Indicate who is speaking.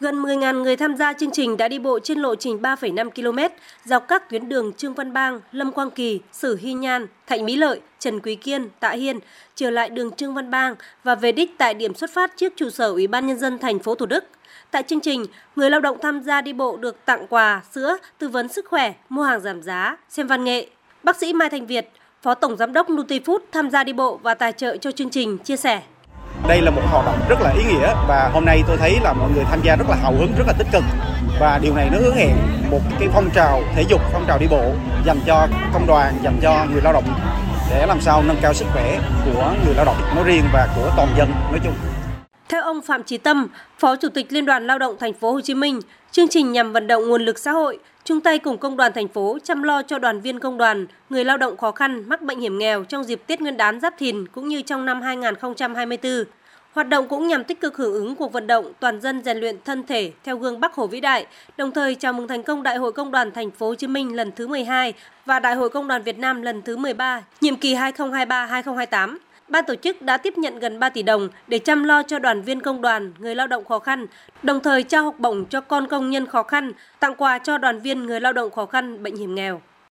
Speaker 1: Gần 10.000 người tham gia chương trình đã đi bộ trên lộ trình 3,5 km dọc các tuyến đường Trương Văn Bang, Lâm Quang Kỳ, Sử Hy Nhan, Thạnh Mỹ Lợi, Trần Quý Kiên, Tạ Hiên, trở lại đường Trương Văn Bang và về đích tại điểm xuất phát trước trụ sở Ủy ban nhân dân thành phố Thủ Đức. Tại chương trình, người lao động tham gia đi bộ được tặng quà, sữa, tư vấn sức khỏe, mua hàng giảm giá, xem văn nghệ. Bác sĩ Mai Thành Việt, Phó Tổng Giám đốc Nutifood tham gia đi bộ và tài trợ cho chương trình chia sẻ.
Speaker 2: Đây là một hoạt động rất là ý nghĩa và hôm nay tôi thấy là mọi người tham gia rất là hào hứng, rất là tích cực và điều này nó hứa hẹn một cái phong trào thể dục, phong trào đi bộ dành cho công đoàn, dành cho người lao động để làm sao nâng cao sức khỏe của người lao động nói riêng và của toàn dân nói chung.
Speaker 1: Theo ông Phạm Chí Tâm, Phó Chủ tịch Liên đoàn Lao động Thành phố Hồ Chí Minh, chương trình nhằm vận động nguồn lực xã hội, chung tay cùng công đoàn thành phố chăm lo cho đoàn viên công đoàn, người lao động khó khăn mắc bệnh hiểm nghèo trong dịp Tết Nguyên đán Giáp Thìn cũng như trong năm 2024. Hoạt động cũng nhằm tích cực hưởng ứng cuộc vận động toàn dân rèn luyện thân thể theo gương Bắc Hồ vĩ đại, đồng thời chào mừng thành công Đại hội Công đoàn Thành phố Hồ Chí Minh lần thứ 12 và Đại hội Công đoàn Việt Nam lần thứ 13, nhiệm kỳ 2023-2028. Ban tổ chức đã tiếp nhận gần 3 tỷ đồng để chăm lo cho đoàn viên công đoàn, người lao động khó khăn, đồng thời trao học bổng cho con công nhân khó khăn, tặng quà cho đoàn viên người lao động khó khăn, bệnh hiểm nghèo.